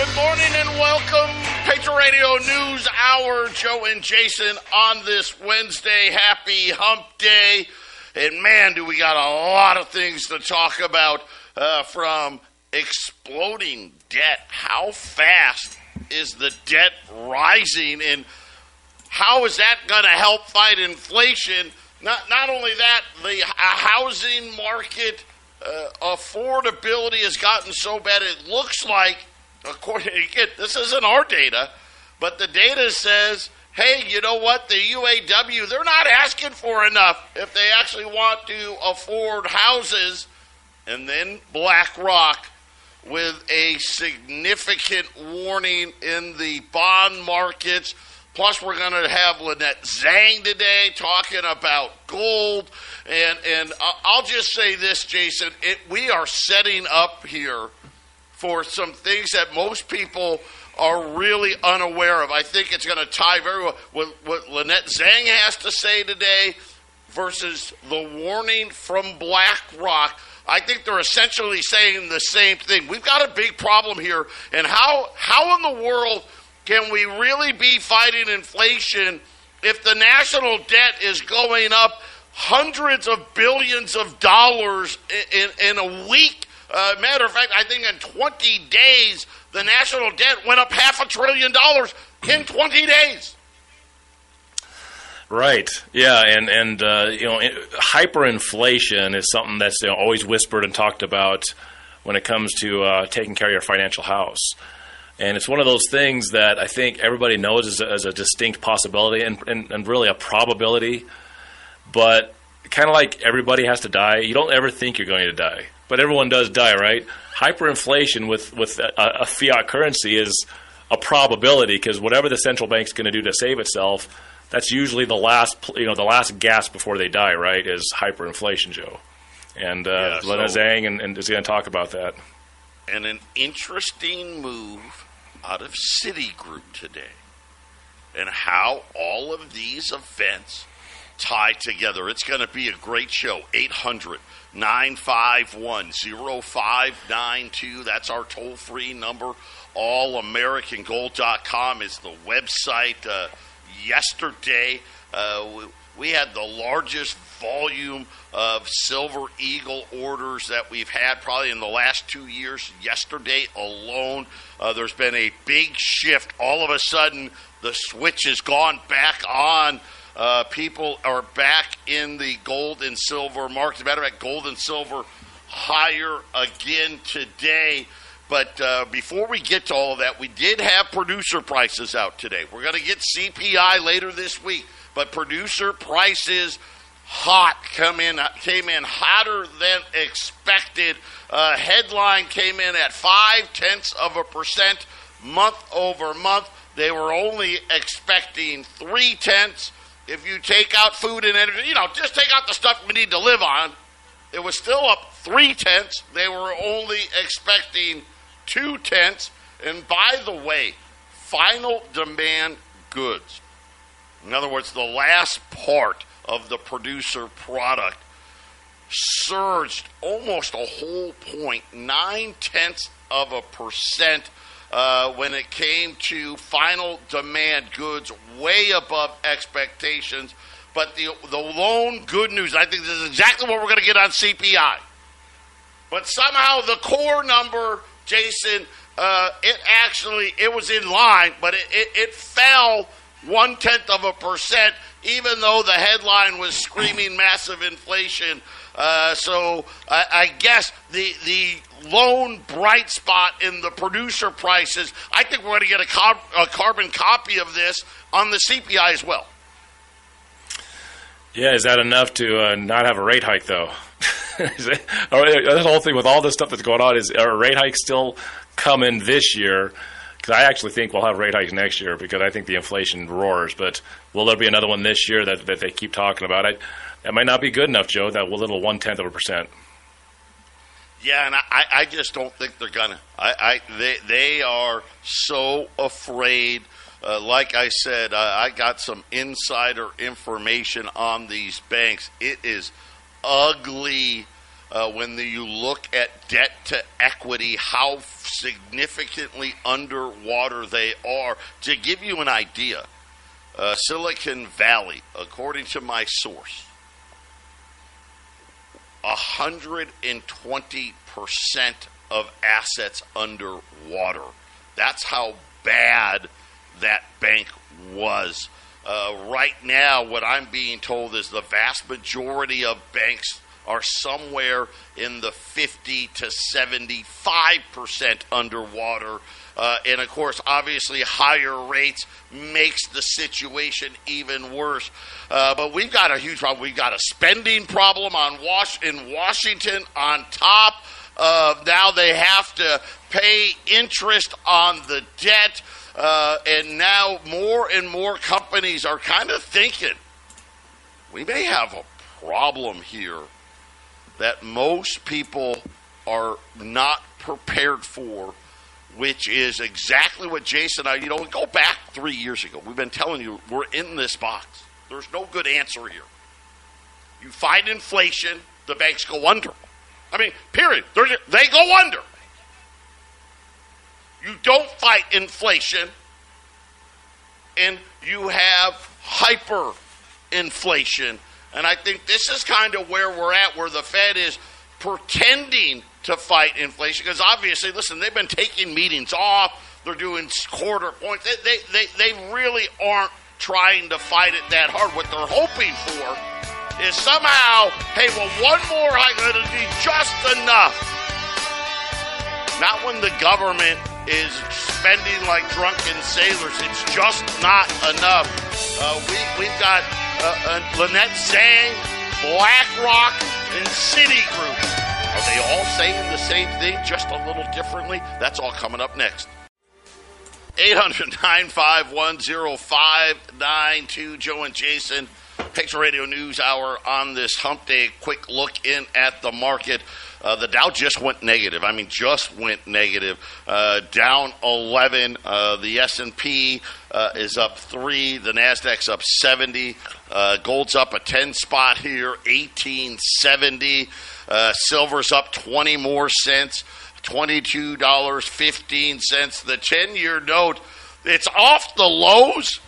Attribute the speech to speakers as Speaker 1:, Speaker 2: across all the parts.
Speaker 1: Good morning and welcome, Patriot Radio News Hour. Joe and Jason on this Wednesday. Happy Hump Day. And man, do we got a lot of things to talk about uh, from exploding debt. How fast is the debt rising? And how is that going to help fight inflation? Not, not only that, the housing market uh, affordability has gotten so bad, it looks like according again, this isn't our data, but the data says, hey, you know what? The UAW, they're not asking for enough if they actually want to afford houses. And then BlackRock with a significant warning in the bond markets. Plus, we're going to have Lynette Zang today talking about gold. And, and I'll just say this, Jason. It, we are setting up here for some things that most people are really unaware of. I think it's going to tie very well with what Lynette Zang has to say today versus the warning from BlackRock. I think they're essentially saying the same thing. We've got a big problem here, and how how in the world can we really be fighting inflation if the national debt is going up hundreds of billions of dollars in, in, in a week? Uh, matter of fact, I think in 20 days, the national debt went up half a trillion dollars in 20 days.
Speaker 2: Right. Yeah, and and uh, you know, hyperinflation is something that's you know, always whispered and talked about when it comes to uh, taking care of your financial house. And it's one of those things that I think everybody knows is a, a distinct possibility and, and, and really a probability. But kind of like everybody has to die, you don't ever think you're going to die but everyone does die, right? Hyperinflation with with a, a fiat currency is a probability because whatever the central bank's going to do to save itself, that's usually the last you know the last gasp before they die, right? Is hyperinflation, Joe. And uh, yeah, so, Zang and, and is going to talk about that.
Speaker 1: And an interesting move out of Citigroup today, and how all of these events tie together. It's going to be a great show. 800 951 0592. That's our toll free number. AllAmericanGold.com is the website. Uh, yesterday, uh, we, we had the largest volume of Silver Eagle orders that we've had probably in the last two years. Yesterday alone, uh, there's been a big shift. All of a sudden, the switch has gone back on uh, people are back in the gold and silver market. Matter of fact, gold and silver higher again today. But uh, before we get to all of that, we did have producer prices out today. We're going to get CPI later this week, but producer prices hot come in came in hotter than expected. Uh, headline came in at five tenths of a percent month over month. They were only expecting three tenths if you take out food and energy, you know, just take out the stuff we need to live on, it was still up three tenths. They were only expecting two tenths. And by the way, final demand goods, in other words, the last part of the producer product, surged almost a whole point, nine tenths of a percent uh, when it came to final demand goods, way above expectations. But the, the lone good news, I think this is exactly what we're going to get on CPI. But somehow the core number, Jason, uh, it actually it was in line, but it, it, it fell one tenth of a percent, even though the headline was screaming massive inflation. Uh, so I, I, guess the the lone bright spot in the producer prices, I think we're going to get a, car- a carbon copy of this on the CPI as well.
Speaker 2: Yeah, is that enough to uh, not have a rate hike though? it, the whole thing with all this stuff that's going on is are rate hikes still coming this year? Because I actually think we'll have rate hikes next year because I think the inflation roars. But will there be another one this year that, that they keep talking about? I, that might not be good enough, Joe. That little one tenth of a percent.
Speaker 1: Yeah, and I, I just don't think they're gonna. I, I they they are so afraid. Uh, like I said, uh, I got some insider information on these banks. It is ugly uh, when the, you look at debt to equity, how significantly underwater they are. To give you an idea, uh, Silicon Valley, according to my source, 120% of assets underwater. That's how bad that bank was. Uh, right now, what I'm being told is the vast majority of banks are somewhere in the 50 to 75 percent underwater. Uh, and of course, obviously, higher rates makes the situation even worse. Uh, but we've got a huge problem. We've got a spending problem on Was- in Washington on top. now they have to pay interest on the debt. Uh, and now more and more companies are kind of thinking we may have a problem here that most people are not prepared for, which is exactly what Jason and I, you know, go back three years ago. We've been telling you we're in this box. There's no good answer here. You fight inflation, the banks go under. I mean, period. They're, they go under. You don't fight inflation, and you have hyperinflation. And I think this is kind of where we're at, where the Fed is pretending to fight inflation. Because obviously, listen, they've been taking meetings off, they're doing quarter points. They, they, they, they really aren't trying to fight it that hard. What they're hoping for is somehow, hey, well, one more hike, it'll be just enough. Not when the government is spending like drunken sailors. It's just not enough. Uh, we, we've got uh, uh, Lynette Zang, BlackRock, and Citigroup. Are they all saying the same thing, just a little differently? That's all coming up next. 800 592 Joe and Jason. Patriot Radio News Hour on this hump day. Quick look in at the market. Uh, the Dow just went negative. I mean, just went negative. Uh, down 11. Uh, the S&P uh, is up 3. The Nasdaq's up 70. Uh, gold's up a 10 spot here, 1870. Uh, silver's up 20 more cents, $22.15. The 10-year note, it's off the lows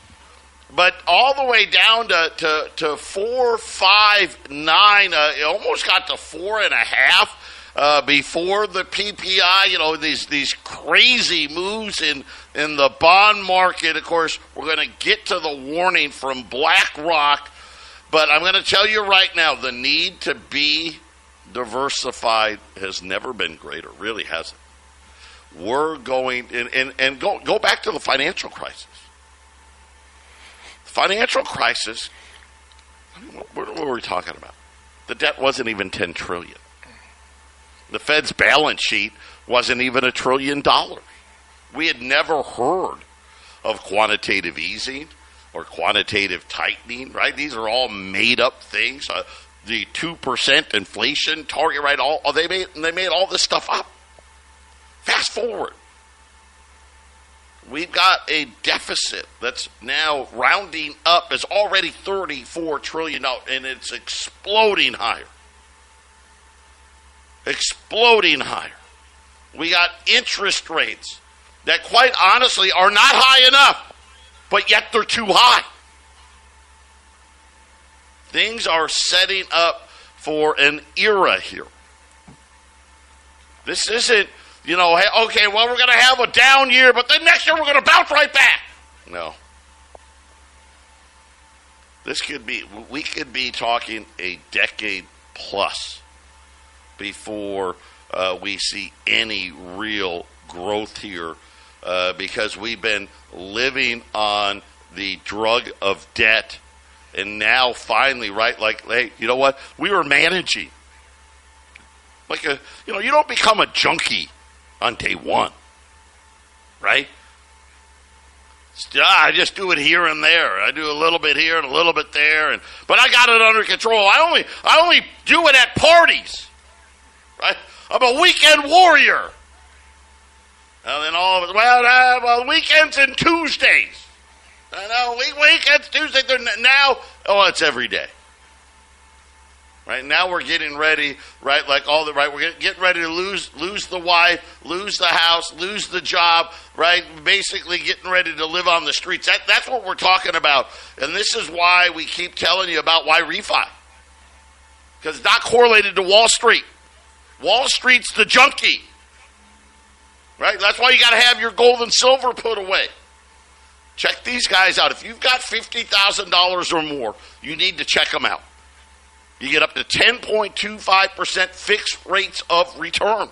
Speaker 1: but all the way down to, to, to four, five, nine, uh, it almost got to four and a half uh, before the PPI. You know these these crazy moves in in the bond market. Of course, we're going to get to the warning from BlackRock, but I'm going to tell you right now: the need to be diversified has never been greater. Really hasn't. We're going and and, and go go back to the financial crisis. Financial crisis. What, what were we talking about? The debt wasn't even ten trillion. The Fed's balance sheet wasn't even a trillion dollars. We had never heard of quantitative easing or quantitative tightening, right? These are all made up things. Uh, the 2% inflation target, right? All, they made, they made all this stuff up. Fast forward. We've got a deficit that's now rounding up is already 34 trillion and it's exploding higher exploding higher. We got interest rates that, quite honestly, are not high enough, but yet they're too high. Things are setting up for an era here. This isn't, you know, hey, okay, well, we're going to have a down year, but then next year we're going to bounce right back. No. This could be, we could be talking a decade plus before uh, we see any real growth here uh, because we've been living on the drug of debt. And now, finally, right? Like, hey, you know what? We were managing. Like a, you know, you don't become a junkie on day one, right? I just do it here and there. I do a little bit here and a little bit there, and but I got it under control. I only I only do it at parties. Right? I'm a weekend warrior. And then all of it, well, uh, well weekends and Tuesdays. I know, weekends, Tuesdays, now, oh, it's every day. Right now we're getting ready, right? Like all the right, we're getting ready to lose lose the wife, lose the house, lose the job, right? Basically getting ready to live on the streets. That, that's what we're talking about, and this is why we keep telling you about Y Refi, because it's not correlated to Wall Street. Wall Street's the junkie, right? That's why you got to have your gold and silver put away. Check these guys out. If you've got $50,000 or more, you need to check them out. You get up to 10.25% fixed rates of return.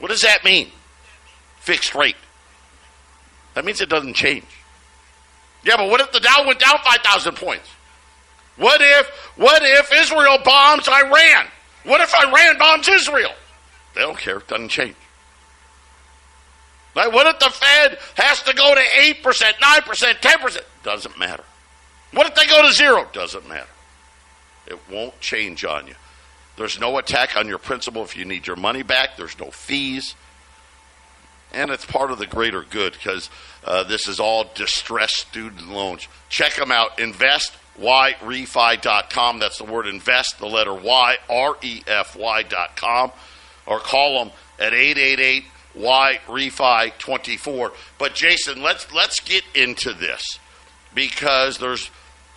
Speaker 1: What does that mean? Fixed rate. That means it doesn't change. Yeah, but what if the Dow went down 5,000 points? What if, what if Israel bombs Iran? What if Iran bombs Israel? They don't care. It doesn't change. Right? What if the Fed has to go to 8%, 9%, 10%? Doesn't matter. What if they go to zero? Doesn't matter. It won't change on you. There's no attack on your principal if you need your money back. There's no fees. And it's part of the greater good because uh, this is all distressed student loans. Check them out. Invest InvestYRefi.com. That's the word invest, the letter Y, R E F Y.com. Or call them at 888 Y Refi 24. But Jason, let's let's get into this because there's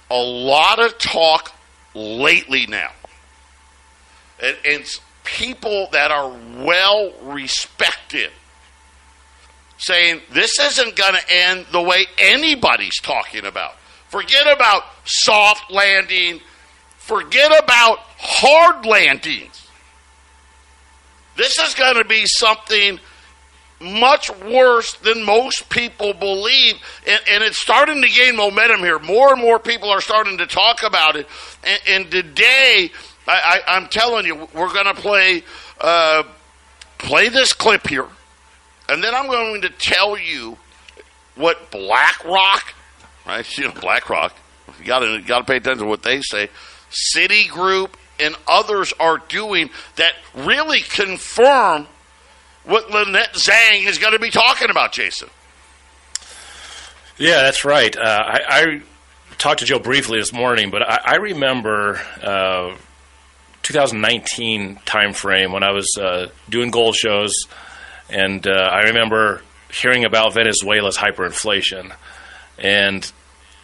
Speaker 1: a lot of talk lately now. And people that are well respected saying this isn't going to end the way anybody's talking about. Forget about soft landing. Forget about hard landings. This is going to be something much worse than most people believe. And, and, it's starting to gain momentum here. More and more people are starting to talk about it. And, and today, I, am telling you, we're going to play uh, play this clip here, and then I'm going to tell you what BlackRock, right? You know, BlackRock. You got to got to pay attention to what they say. Citigroup and others are doing that really confirm what Lynette Zang is going to be talking about, Jason.
Speaker 2: Yeah, that's right. Uh, I, I, talked to Joe briefly this morning, but I, I remember uh, 2019 timeframe when I was uh, doing gold shows, and uh, I remember hearing about Venezuela's hyperinflation and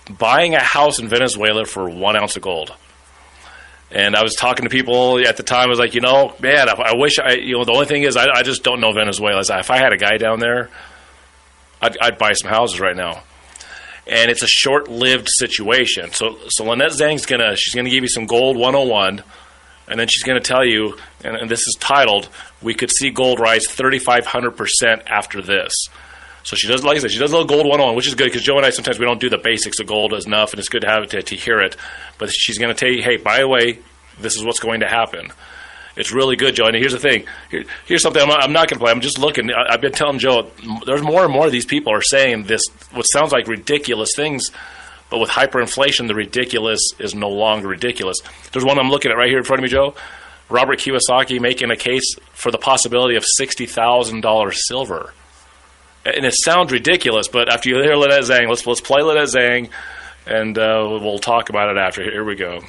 Speaker 2: buying a house in Venezuela for one ounce of gold. And I was talking to people at the time. I was like, you know, man, I, I wish I, you know, the only thing is I, I just don't know Venezuela. If I had a guy down there, I'd, I'd buy some houses right now. And it's a short-lived situation. So, so Lynette Zang's gonna, she's gonna give you some gold 101, and then she's gonna tell you, and, and this is titled, "We could see gold rise 3,500 percent after this." So she does, like I said, she does a little gold one on, which is good because Joe and I sometimes we don't do the basics of gold enough, and it's good to have it to, to hear it. But she's going to tell you, hey, by the way, this is what's going to happen. It's really good, Joe. And here's the thing. Here, here's something I'm, I'm not going to play. I'm just looking. I, have been telling Joe, there's more and more of these people are saying this, what sounds like ridiculous things, but with hyperinflation, the ridiculous is no longer ridiculous. There's one I'm looking at right here in front of me, Joe. Robert Kiyosaki making a case for the possibility of $60,000 silver and it sounds ridiculous, but after you hear Lynette Zang, let's let's play Lynette Zang, and uh, we'll talk about it after. Here we go.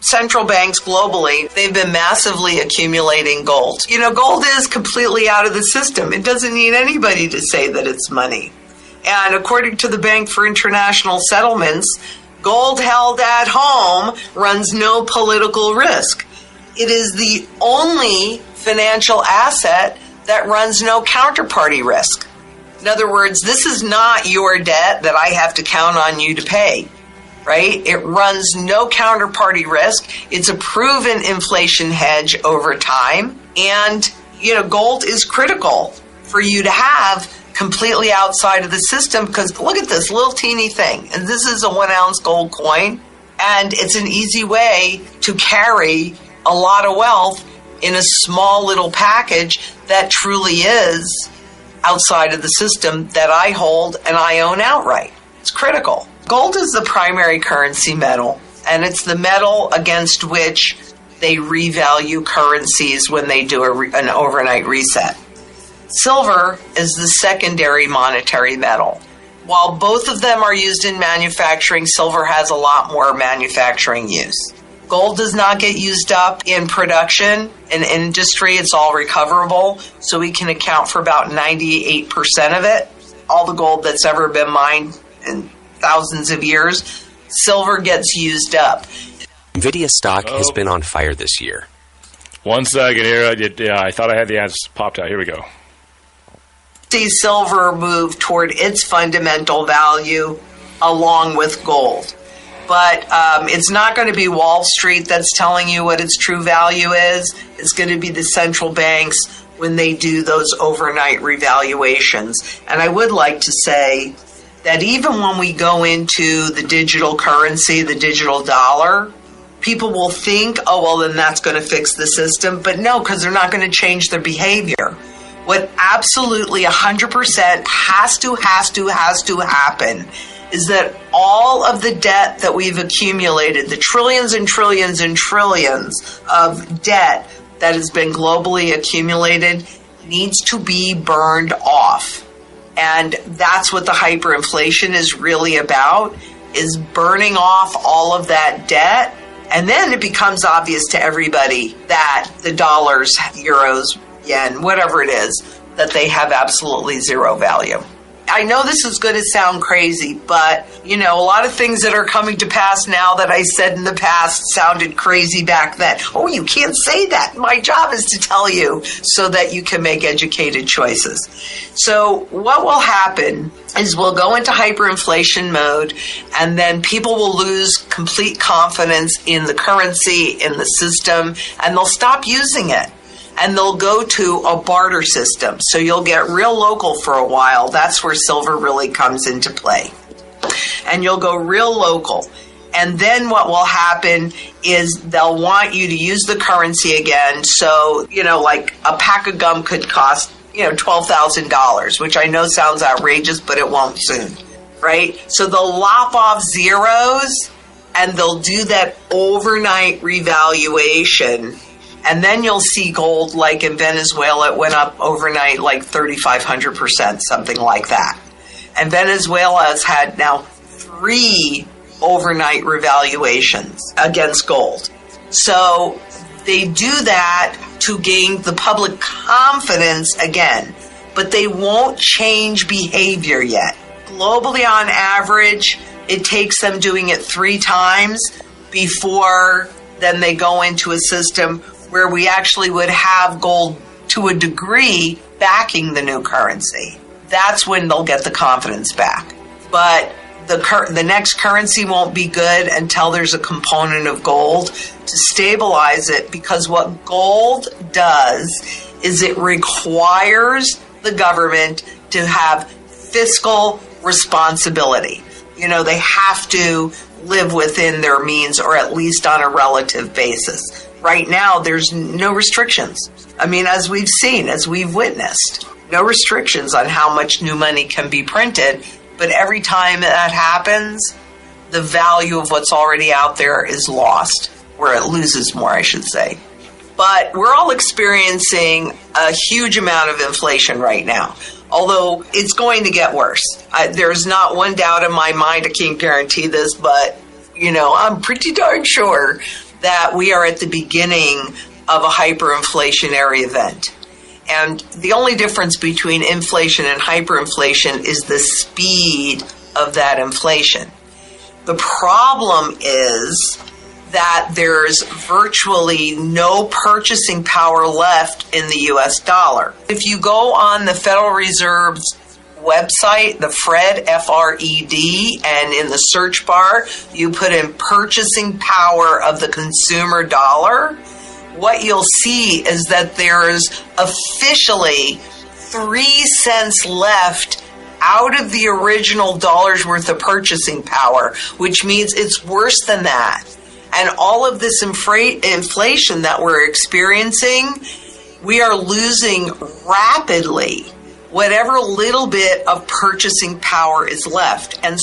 Speaker 3: Central banks globally, they've been massively accumulating gold. You know, gold is completely out of the system. It doesn't need anybody to say that it's money. And according to the Bank for International Settlements, gold held at home runs no political risk. It is the only financial asset that runs no counterparty risk. In other words, this is not your debt that I have to count on you to pay, right? It runs no counterparty risk. It's a proven inflation hedge over time. And, you know, gold is critical for you to have completely outside of the system because look at this little teeny thing. And this is a one ounce gold coin. And it's an easy way to carry a lot of wealth in a small little package that truly is outside of the system that I hold and I own outright. It's critical. Gold is the primary currency metal, and it's the metal against which they revalue currencies when they do re- an overnight reset. Silver is the secondary monetary metal. While both of them are used in manufacturing, silver has a lot more manufacturing use. Gold does not get used up in production. In industry, it's all recoverable. So we can account for about 98% of it. All the gold that's ever been mined in thousands of years. Silver gets used up.
Speaker 4: Nvidia stock
Speaker 2: Oh.
Speaker 4: has been on fire this year.
Speaker 2: One second here. I did, yeah, I thought I had the ads popped out. Here we go.
Speaker 3: see silver move toward its fundamental value along with gold. But um, it's not going to be Wall Street that's telling you what its true value is. It's going to be the central banks when they do those overnight revaluations. And I would like to say that even when we go into the digital currency, the digital dollar, people will think, oh, well, then that's going to fix the system. But no, because they're not going to change their behavior. What absolutely 100% has to, has to, has to happen is that all of the debt that we've accumulated, the trillions and trillions and trillions of debt that has been globally accumulated, needs to be burned off. And that's what the hyperinflation is really about is burning off all of that debt. And then it becomes obvious to everybody that the dollars, euros, yen, whatever it is, that they have absolutely zero value. I know this is going to sound crazy, but you know, a lot of things that are coming to pass now that I said in the past sounded crazy back then. Oh, you can't say that. My job is to tell you so that you can make educated choices. So, what will happen is we'll go into hyperinflation mode and then people will lose complete confidence in the currency, in the system, and they'll stop using it and they'll go to a barter system. So you'll get real local for a while. That's where silver really comes into play. And you'll go real local. And then what will happen is they'll want you to use the currency again. So, you know, like a pack of gum could cost, you know, $12,000, which I know sounds outrageous, but it won't soon. Right? So they'll lop off zeros and they'll do that overnight revaluation and then you'll see gold like in Venezuela, it went up overnight like 3,500%, something like that. And Venezuela has had now three overnight revaluations against gold. So they do that to gain the public confidence again, but they won't change behavior yet. Globally, on average, it takes them doing it three times before then they go into a system where we actually would have gold to a degree backing the new currency. That's when they'll get the confidence back. But the cur- the next currency won't be good until there's a component of gold to stabilize it because what gold does is it requires the government to have fiscal responsibility. You know, they have to live within their means or at least on a relative basis. Right now, there's no restrictions. I mean, as we've seen, as we've witnessed, no restrictions on how much new money can be printed. But every time that happens, the value of what's already out there is lost, where it loses more, I should say. But we're all experiencing a huge amount of inflation right now. Although it's going to get worse. I, there's not one doubt in my mind, I can't guarantee this, but you know, I'm pretty darn sure that we are at the beginning of a hyperinflationary event. And the only difference between inflation and hyperinflation is the speed of that inflation. The problem is that there's virtually no purchasing power left in the US dollar. If you go on the Federal Reserve's website, the FRED, F R E D, and in the search bar, you put in purchasing power of the consumer dollar, what you'll see is that there's officially three cents left out of the original dollar's worth of purchasing power, which means it's worse than that. And all of this infra- inflation that we're experiencing, we are losing rapidly whatever little bit of purchasing power is left. And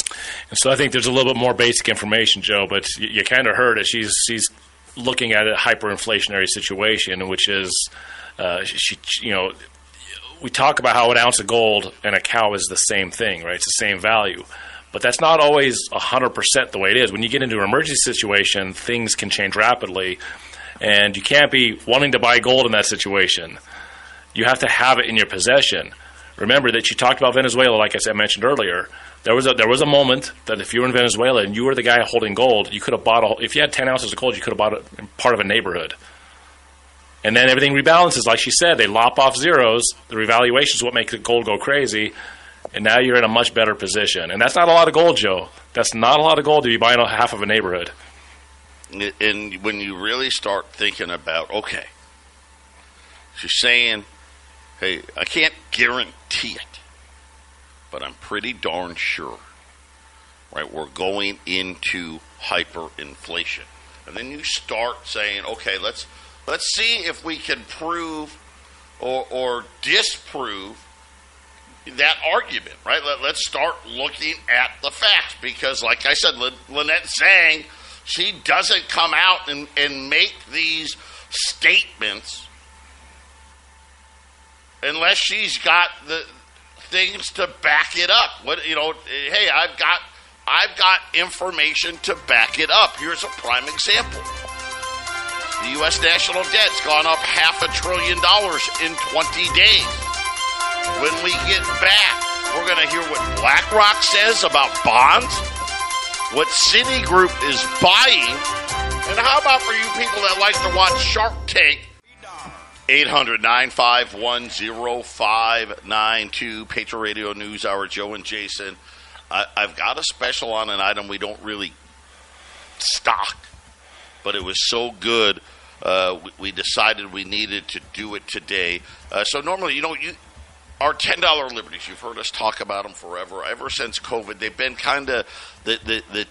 Speaker 2: And so I think there's a little bit more basic information, Joe, but you, you kind of heard it. She's she's looking at a hyperinflationary situation, which is, uh, she, you know, we talk about how an ounce of gold and a cow is the same thing, right? It's the same value. But that's not always 100% the way it is. When you get into an emergency situation, things can change rapidly, and you can't be wanting to buy gold in that situation. You have to have it in your possession. Remember that you talked about Venezuela, like I said, mentioned earlier. There was a there was a moment that if you were in Venezuela and you were the guy holding gold, you could have bought a, if you had ten ounces of gold, you could have bought it part of a neighborhood. And then everything rebalances, like she said. They lop off zeros. The revaluation is what makes the gold go crazy. And now you're in a much better position. And that's not a lot of gold, Joe. That's not a lot of gold to be buying half of a neighborhood.
Speaker 1: And when you really start thinking about, okay, she's saying, hey, I can't guarantee it, but I'm pretty darn sure, right? We're going into hyperinflation. And then you start saying, okay, let's let's see if we can prove or, or disprove that argument, right? Let, us start looking at the facts because, like I said, Lynette Zang, she doesn't come out and, and make these statements unless she's got the things to back it up. What you know? Hey, I've got I've got information to back it up. Here's a prime example. The U.S. national debt's gone up half a trillion dollars in 20 days. When we get back, we're going to hear what BlackRock says about bonds, what Citigroup is buying, and how about for you people that like to watch Shark Tank? 800 951 0592, Patriot Radio News Hour, Joe and Jason. I, I've got a special on an item we don't really stock, but it was so good. Uh, we, we, decided we needed to do it today. Uh, so normally, you know, you our ten dollar liberties. You've heard us talk about them forever. Ever since COVID, they've been kind of the, the the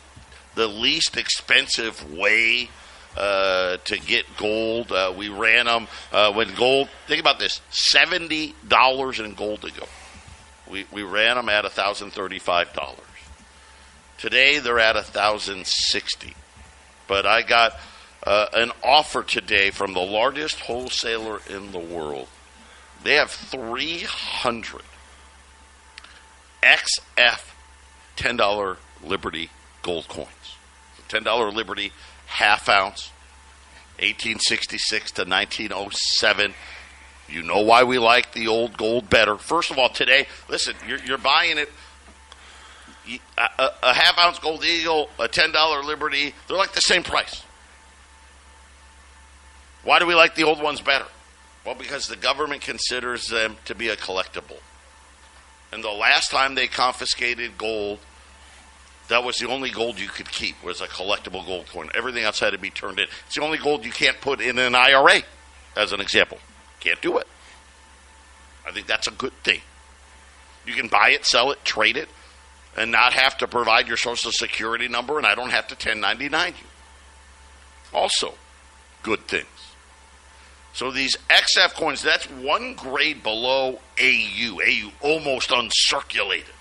Speaker 1: the least expensive way uh, to get gold. Uh, we ran them uh, when gold. Think about this: seventy dollars in gold to go. We we ran them at thousand thirty five dollars. Today they're at thousand sixty. But I got uh, an offer today from the largest wholesaler in the world they have 300 XF $10 Liberty gold coins. $10 Liberty, half ounce, 1866 to 1907. You know why we like the old gold better. First of all, today, listen, you're, you're buying it. A, a, half ounce gold eagle, a $10 Liberty, they're like the same price. Why do we like the old ones better? Well, because the government considers them to be a collectible. And the last time they confiscated gold, that was the only gold you could keep was a collectible gold coin. Everything else had to be turned in. It's the only gold you can't put in an IRA, as an example. Can't do it. I think that's a good thing. You can buy it, sell it, trade it, and not have to provide your social security number, and I don't have to 1099 you. Also, good things. So these XF coins, that's one grade below AU. AU almost uncirculated.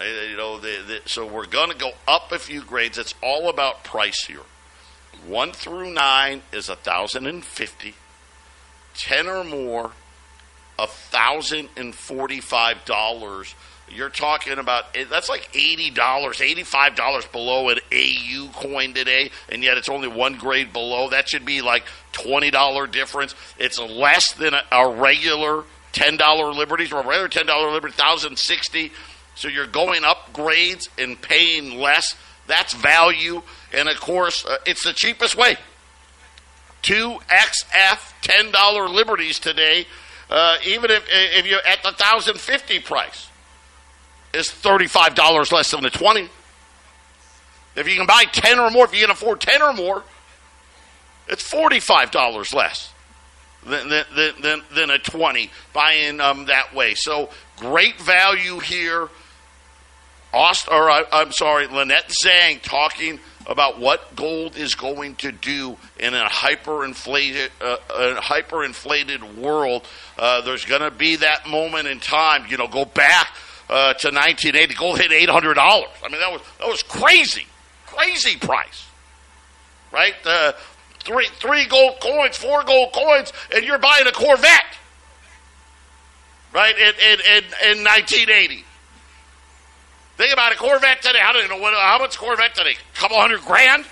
Speaker 1: You know, the, the, so we're going to go up a few grades. It's all about price here. One through nine is a thousand and fifty. Ten or more, a thousand and forty-five dollars you're talking about eh, that's like eighty dollars, eighty-five dollars below an AU coin today, and yet it's only one grade below. That should be like twenty dollar difference. It's less than a, regular ten dollar liberties or a regular ten dollar liberty, thousand sixty. So you're going up grades and paying less. That's value, and of course, uh, it's the cheapest way. Two XF ten dollar liberties today, uh, even if if you're at the thousand fifty price is $35 less than the 20. If you can buy 10 or more, if you can afford 10 or more, it's $45 less than, than, than, than a 20 buying um, that way. So great value here. Aust- or I, am sorry, Lynette Zang talking about what gold is going to do in a hyperinflated, uh, a hyperinflated world. Uh, there's going to be that moment in time. You know, go back uh, to 1980. Gold hit $800. I mean, that was that was crazy, crazy price, right? Uh, three three gold coins, four gold coins, and you're buying a Corvette, right? In in in, in 1980. Think about a Corvette today. I don't know what, how much Corvette today. A couple hundred grand,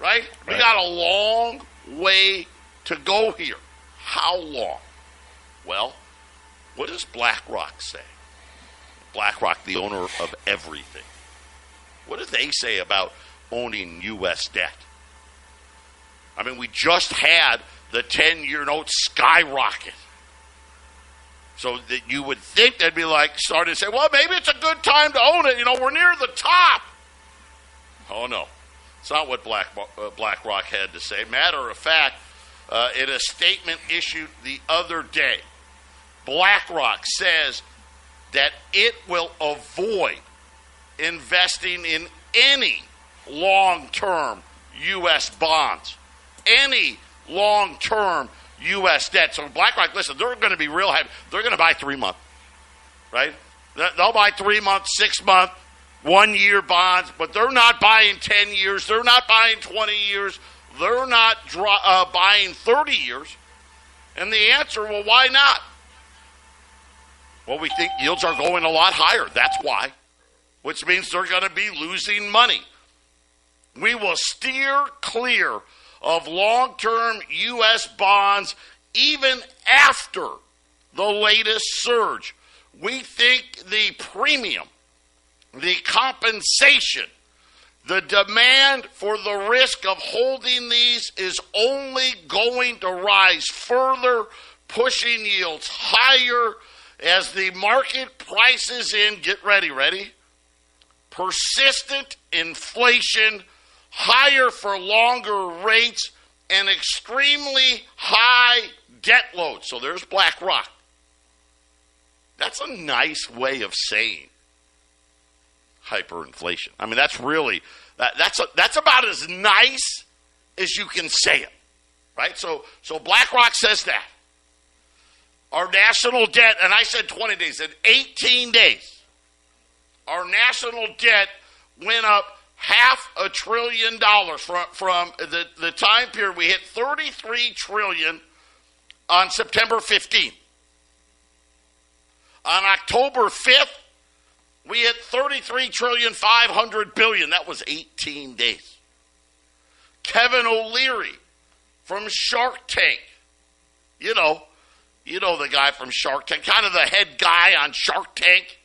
Speaker 1: right? We got a long way to go here. How long? Well, what does BlackRock say? BlackRock, the owner of everything. What do they say about owning U.S. debt? I mean, we just had the 10 year note skyrocket. So that you would think they'd be like, starting to say, well, maybe it's a good time to own it. You know, we're near the top. Oh, no. It's not what Black, uh, BlackRock had to say. Matter of fact, uh, in a statement issued the other day, BlackRock says that it will avoid investing in any long term U.S. bonds, any long term U.S. debt. So BlackRock, listen, they're going to be real heavy. They're going to buy three month, right? They- They'll buy three month, six month, one year bonds, but they're not buying 10 years. They're not buying 20 years. They're not uh, buying 30 years. And the answer, well, why not? Well, we think yields are going a lot higher. That's why, which means they're going to be losing money. We will steer clear of long term U.S. bonds even after the latest surge. We think the premium, the compensation, the demand for the risk of holding these is only going to rise further, pushing yields higher as the market prices in. Get ready, ready? Persistent inflation, higher for longer rates, and extremely high debt load. So there's BlackRock. That's a nice way of saying hyperinflation. I mean, that's really that, that's a, that's about as nice as you can say it, right? So so BlackRock says that our national debt, and I said 20 days, in 18 days, our national debt went up half a trillion dollars from from the, the time period we hit 33 trillion on September 15th. On October 5th, we hit 33 trillion 500 billion. That was 18 days. Kevin O'Leary from Shark Tank. You know, you know the guy from Shark Tank, kind of the head guy on Shark Tank.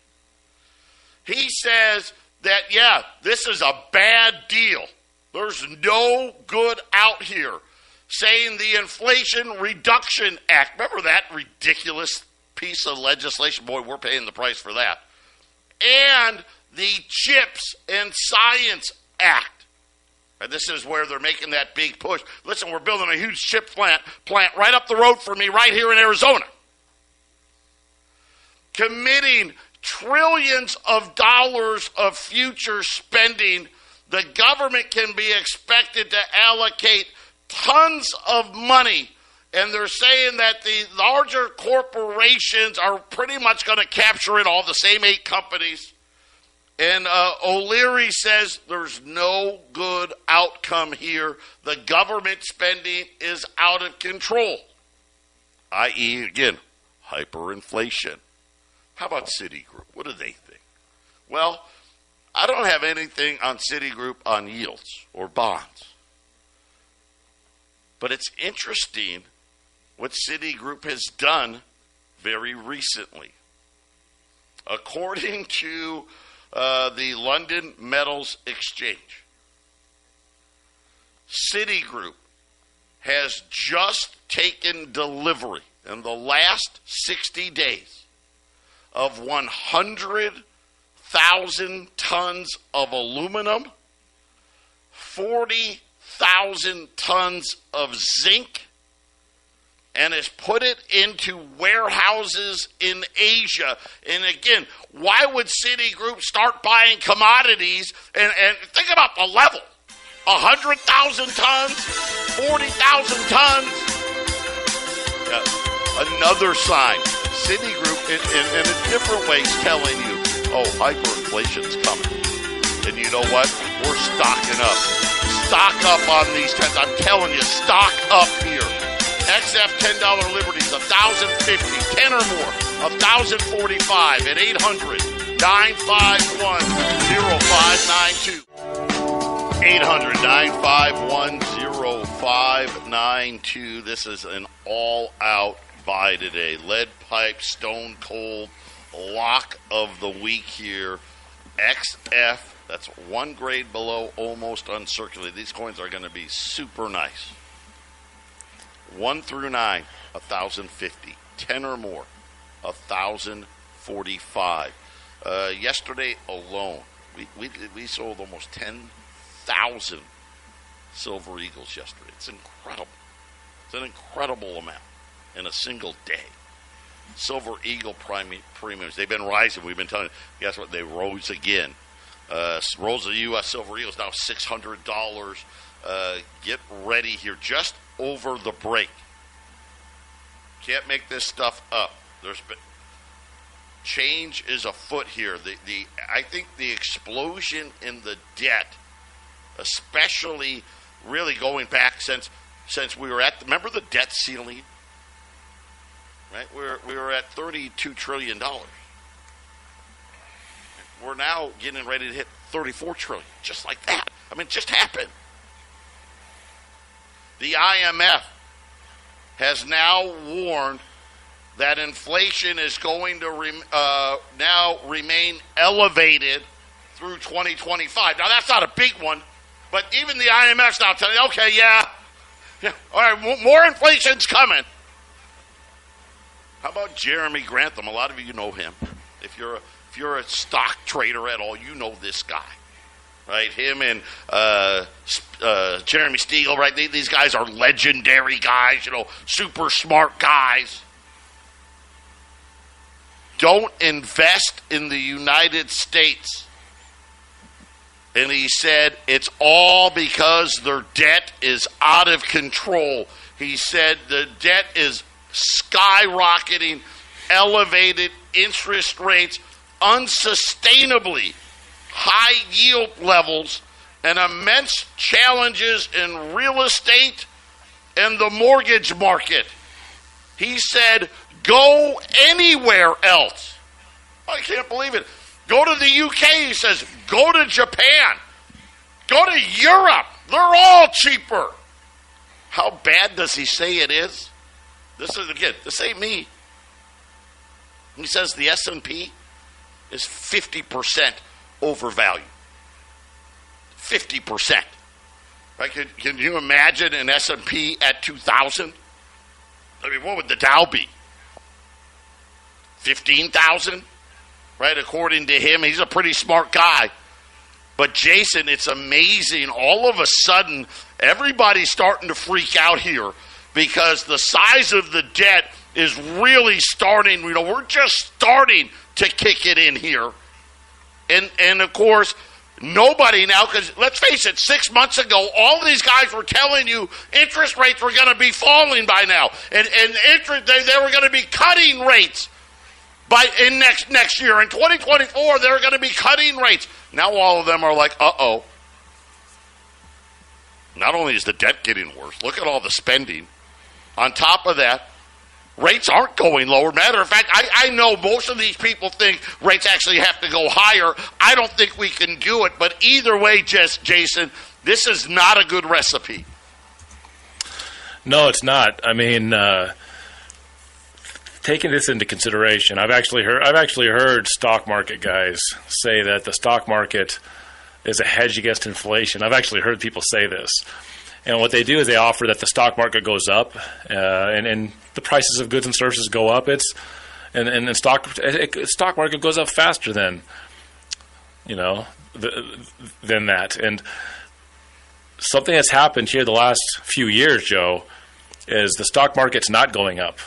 Speaker 1: He says that, yeah, this is a bad deal. There's no good out here. Saying the Inflation Reduction Act. Remember that ridiculous piece of legislation? Boy, we're paying the price for that. And the CHIPS and Science Act. And this is where they're making that big push. Listen, we're building a huge chip plant plant right up the road from me, right here in Arizona. Committing trillions of dollars of future spending, the government can be expected to allocate tons of money. And they're saying that the larger corporations are pretty much going to capture it, all the same eight companies. And uh, O'Leary says there's no good outcome here. The government spending is out of control, i.e., again, hyperinflation. How about Citigroup? What do they think? Well, I don't have anything on Citigroup on yields or bonds. But it's interesting what Citigroup has done very recently. According to uh, the London Metals Exchange, Citigroup has just taken delivery in the last 60 days of 100,000 tons of aluminum, 40,000 tons of zinc, and has put it into warehouses in Asia. And again, why would Citigroup start buying commodities? And, and think about the level 100,000 tons, 40,000 tons. Yeah. Another sign. Citigroup, in, in, in a different way, is telling you, oh, hyperinflation's coming. And you know what? We're stocking up. Stock up on these tens. I'm telling you, stock up here. XF $10 Liberties, 1050 10 or more, 1045 at 800 951 0592. 800 951 0592. This is an all out buy today. Lead pipe, stone cold, lock of the week here. XF, that's one grade below, almost uncirculated. These coins are going to be super nice. 1 through 9, 1,050. 10 or more, 1,045. Uh, yesterday alone, we, we, we sold almost 10,000 silver eagles yesterday. It's incredible. It's an incredible amount in a single day. Silver eagle premiums, they've been rising. We've been telling you, guess what? They rose again. Uh, rolls of the U.S. silver eagles now $600. Uh, get ready here just over the break. Can't make this stuff up. There's been change is afoot here. The the I think the explosion in the debt, especially really going back since since we were at remember the debt ceiling, right? We were we were at thirty two trillion dollars. We're now getting ready to hit thirty four trillion, just like that. I mean, it just happened. The IMF has now warned that inflation is going to re- uh, now remain elevated through 2025. Now, that's not a big one, but even the IMF's now telling okay, yeah, yeah all right, more inflation's coming. How about Jeremy Grantham? A lot of you know him. If you're a, if you're a stock trader at all, you know this guy right? Him and uh, uh, Jeremy Siegel, right? They, these guys are legendary guys, you know, super smart guys. Don't invest in the United States. And he said it's all because their debt is out of control. He said the debt is skyrocketing, elevated interest rates unsustainably high yield levels and immense challenges in real estate and the mortgage market. He said, go anywhere else. I can't believe it. Go to the UK, he says, go to Japan, go to Europe. They're all cheaper. How bad does he say it is? This is again, this ain't me. He says the S&P is 50% overvalued. 50%. Right? Can, can you imagine an S&P at 2,000? I mean, what would the Dow be? 15,000? Right? According to him, he's a pretty smart guy. But Jason, it's amazing. All of a sudden, everybody's starting to freak out here because the size of the debt is really starting. You know, we're just starting to kick it in here. And, and of course, nobody now, because let's face it, six months ago, all these guys were telling you interest rates were going to be falling by now. And, and interest, they, they were going to be cutting rates by in next next year. In 2024, they're going to be cutting rates. Now all of them are like, uh oh. Not only is the debt getting worse, look at all the spending. On top of that, rates aren't going lower. Matter of fact, I, I know most of these people think rates actually have to go higher. I don't think we can do it, but either way, just Jason, this is not a good recipe.
Speaker 2: No, it's not. I mean, uh, taking this into consideration, I've actually heard I've actually heard stock market guys say that the stock market is a hedge against inflation. I've actually heard people say this. And what they do is they offer that the stock market goes up, uh, and, and the prices of goods and services go up. It's and and the stock it, stock market goes up faster than you know the, than that. And something that's happened here the last few years, Joe, is the stock market's not going up,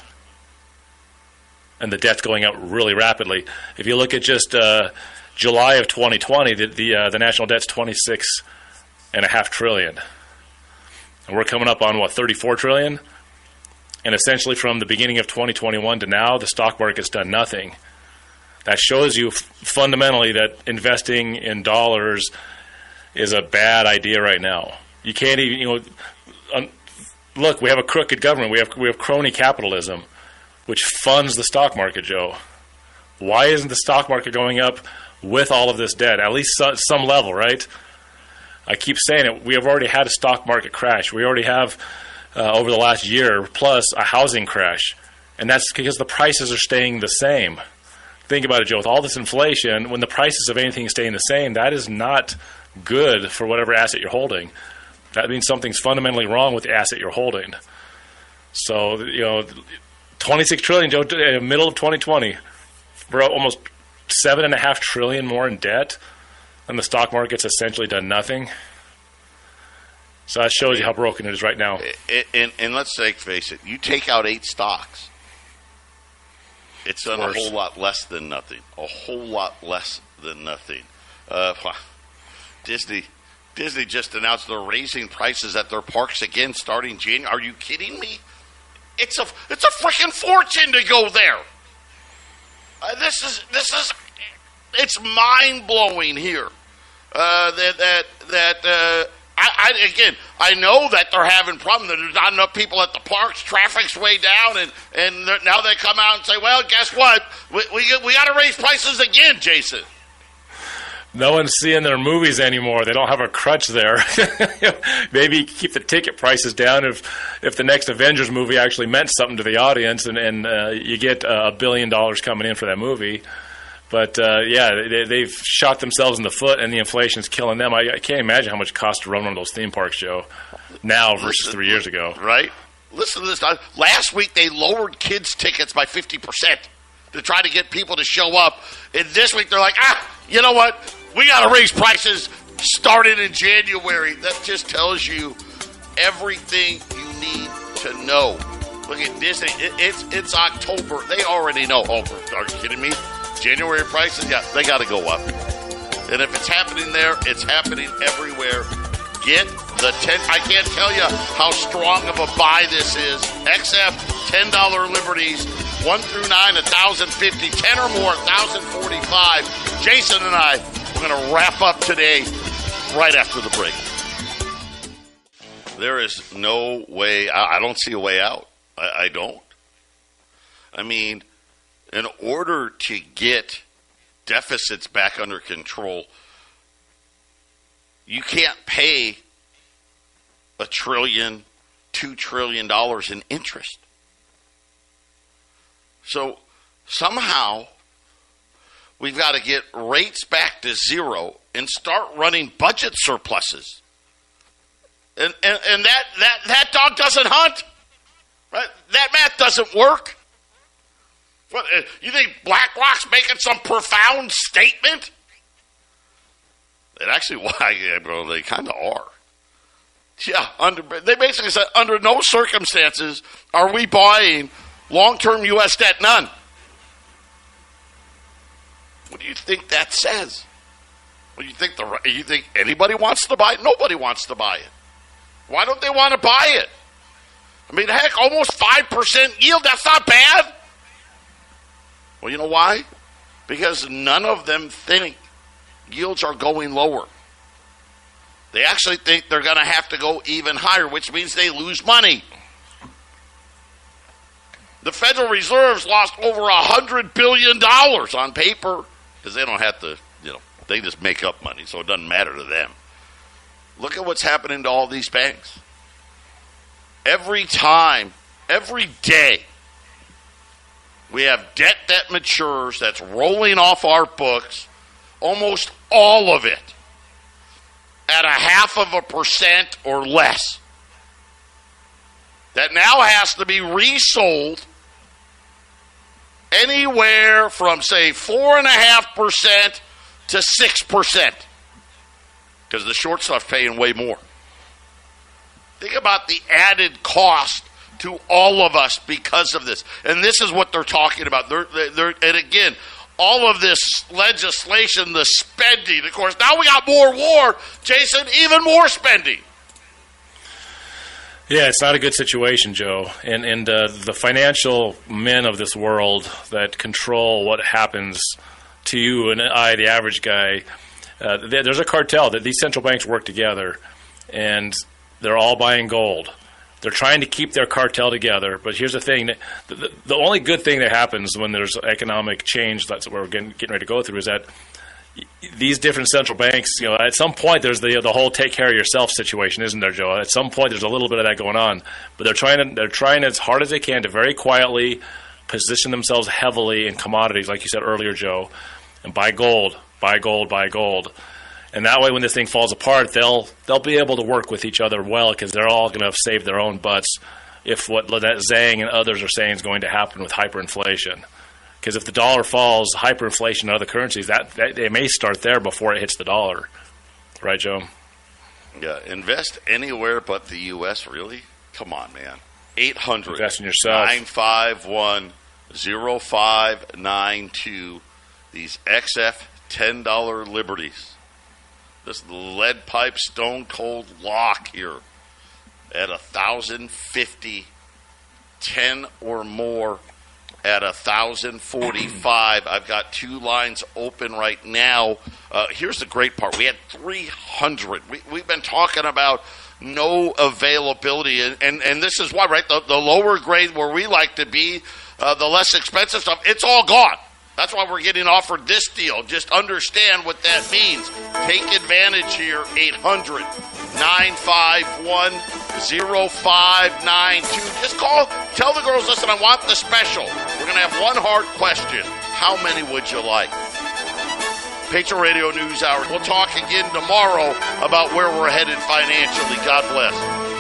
Speaker 2: and the debt's going up really rapidly. If you look at just uh, July of 2020, the the, uh, the national debt's 26 and a half trillion and we're coming up on what 34 trillion? And essentially from the beginning of 2021 to now the stock market's done nothing. That shows you f- fundamentally that investing in dollars is a bad idea right now. You can't even you know un- look we have a crooked government. We have we have crony capitalism which funds the stock market joe. Why isn't the stock market going up with all of this debt? At least so, some level, right? I keep saying it. We have already had a stock market crash. We already have, uh, over the last year plus, a housing crash. And that's because the prices are staying the same. Think about it, Joe. With all this inflation, when the prices of anything is staying the same, that is not good for whatever asset you're holding. That means something's fundamentally wrong with the asset you're holding. So, you know, 26 trillion, Joe, in the middle of 2020, we're almost seven and a half trillion more in debt, and the stock market's essentially done nothing. So that shows you how broken it is right now.
Speaker 1: And, and, and let's face it, you take out eight stocks, it's done a whole lot less than nothing. A whole lot less than nothing. Uh, Disney, Disney just announced they're raising prices at their parks again starting January. Are you kidding me? It's a it's a freaking fortune to go there. Uh, this is this is it's mind blowing here. Uh, that that that uh, I, I, again I know that they're having problems. There's not enough people at the parks. Traffic's way down, and and now they come out and say, "Well, guess what? We we, we got to raise prices again, Jason."
Speaker 2: no one's seeing their movies anymore. They don't have a crutch there. Maybe keep the ticket prices down if if the next Avengers movie actually meant something to the audience, and and uh, you get a billion dollars coming in for that movie. But uh, yeah, they, have shot themselves in the foot, and the inflation is killing them. I, I, can't imagine how much it costs to run one of those theme parks, Joe, now versus Listen, three years ago.
Speaker 1: Right. Listen to this. Last week they lowered kids' tickets by fifty percent to try to get people to show up, and this week they're like, ah, you know what? We got to raise prices starting in January. That just tells you everything you need to know. Look at Disney. It, it's it's October. They already know. Oh, are you kidding me? January prices, yeah, they got to go up. And if it's happening there, it's happening everywhere. Get the 10. I can't tell you how strong of a buy this is. XF $10 liberties, 1 through 9, 1,050, 10 or more, 1,045. Jason and I we're going to wrap up today right after the break. There is no way, I, don't see a way out. I, I don't. I mean, in order to get deficits back under control, you can't pay a trillion, two trillion dollars in interest. So somehow We've got to get rates back to zero and start running budget surpluses. And, and, and that, that, that dog doesn't hunt. Right? That math doesn't work. Uh, you think BlackRock's making some profound statement? It actually, why, bro, they kind of are. Yeah, under, they basically said under no circumstances are we buying long term U.S. debt. None. What do you think that says? Well, you think the you think anybody wants to buy it? Nobody wants to buy it. Why don't they want to buy it? I mean, heck, almost five percent yield. That's not bad. Well, you know why? Because none of them think yields are going lower. They actually think they're going to have to go even higher, which means they lose money. The Federal Reserve's lost over a hundred billion dollars on paper because they don't have to, you know, they just make up money, so it doesn't matter to them. Look at what's happening to all these banks. Every time, every day, we have debt that matures that's rolling off our books, almost all of it at a half of a percent or less. That now has to be resold anywhere from, say, 4.5% to 6%. Because the short stuff paying way more. Think about the added cost to all of us because of this. And this is what they're talking about. They're, they're, and again, all of this legislation, the spending, of course, now we got more war, Jason, even more spending.
Speaker 2: Yeah, it's not a good situation, Joe. And and uh, the financial men of this world that control what happens to you and I, the average guy, uh, there's a cartel that these central banks work together, and they're all buying gold. They're trying to keep their cartel together. But here's the thing: the, the, only good thing that happens when there's economic change that's what we're getting, getting ready to go through is that these different central banks, you know, at some point there's the the whole take care of yourself situation, isn't there, Joe? At some point there's a little bit of that going on, but they're trying to they're trying as hard as they can to very quietly position themselves heavily in commodities, like you said earlier, Joe, and buy gold, buy gold, buy gold. And that way, when this thing falls apart, they'll they'll be able to work with each other well because they're all going to save their own butts if what Lynette Zang and others are saying is going to happen with hyperinflation. Because if the dollar falls, hyperinflation in other currencies, that, that they may start there before it hits the dollar, right, Joe?
Speaker 1: Yeah, invest anywhere but the U.S. Really? Come on, man. 800
Speaker 2: Invest in yourself.
Speaker 1: 951 0592. These XF $10 liberties. This lead pipe stone cold lock here at a thousand fifty, ten or more at a thousand forty-five. I've got two lines open right now. Uh, here's the great part: we had three hundred. We, we've been talking about no availability, and and, and this is why, right? The, the lower grade where we like to be, uh, the less expensive stuff, it's all gone. That's why we're getting offered this deal. Just understand what that means. Take advantage here. 800 951 0592. Just call, tell the girls, listen, I want the special. We're going to have one hard question. How many would you like? Patriot Radio News Hour. We'll talk again tomorrow about where we're headed financially. God bless.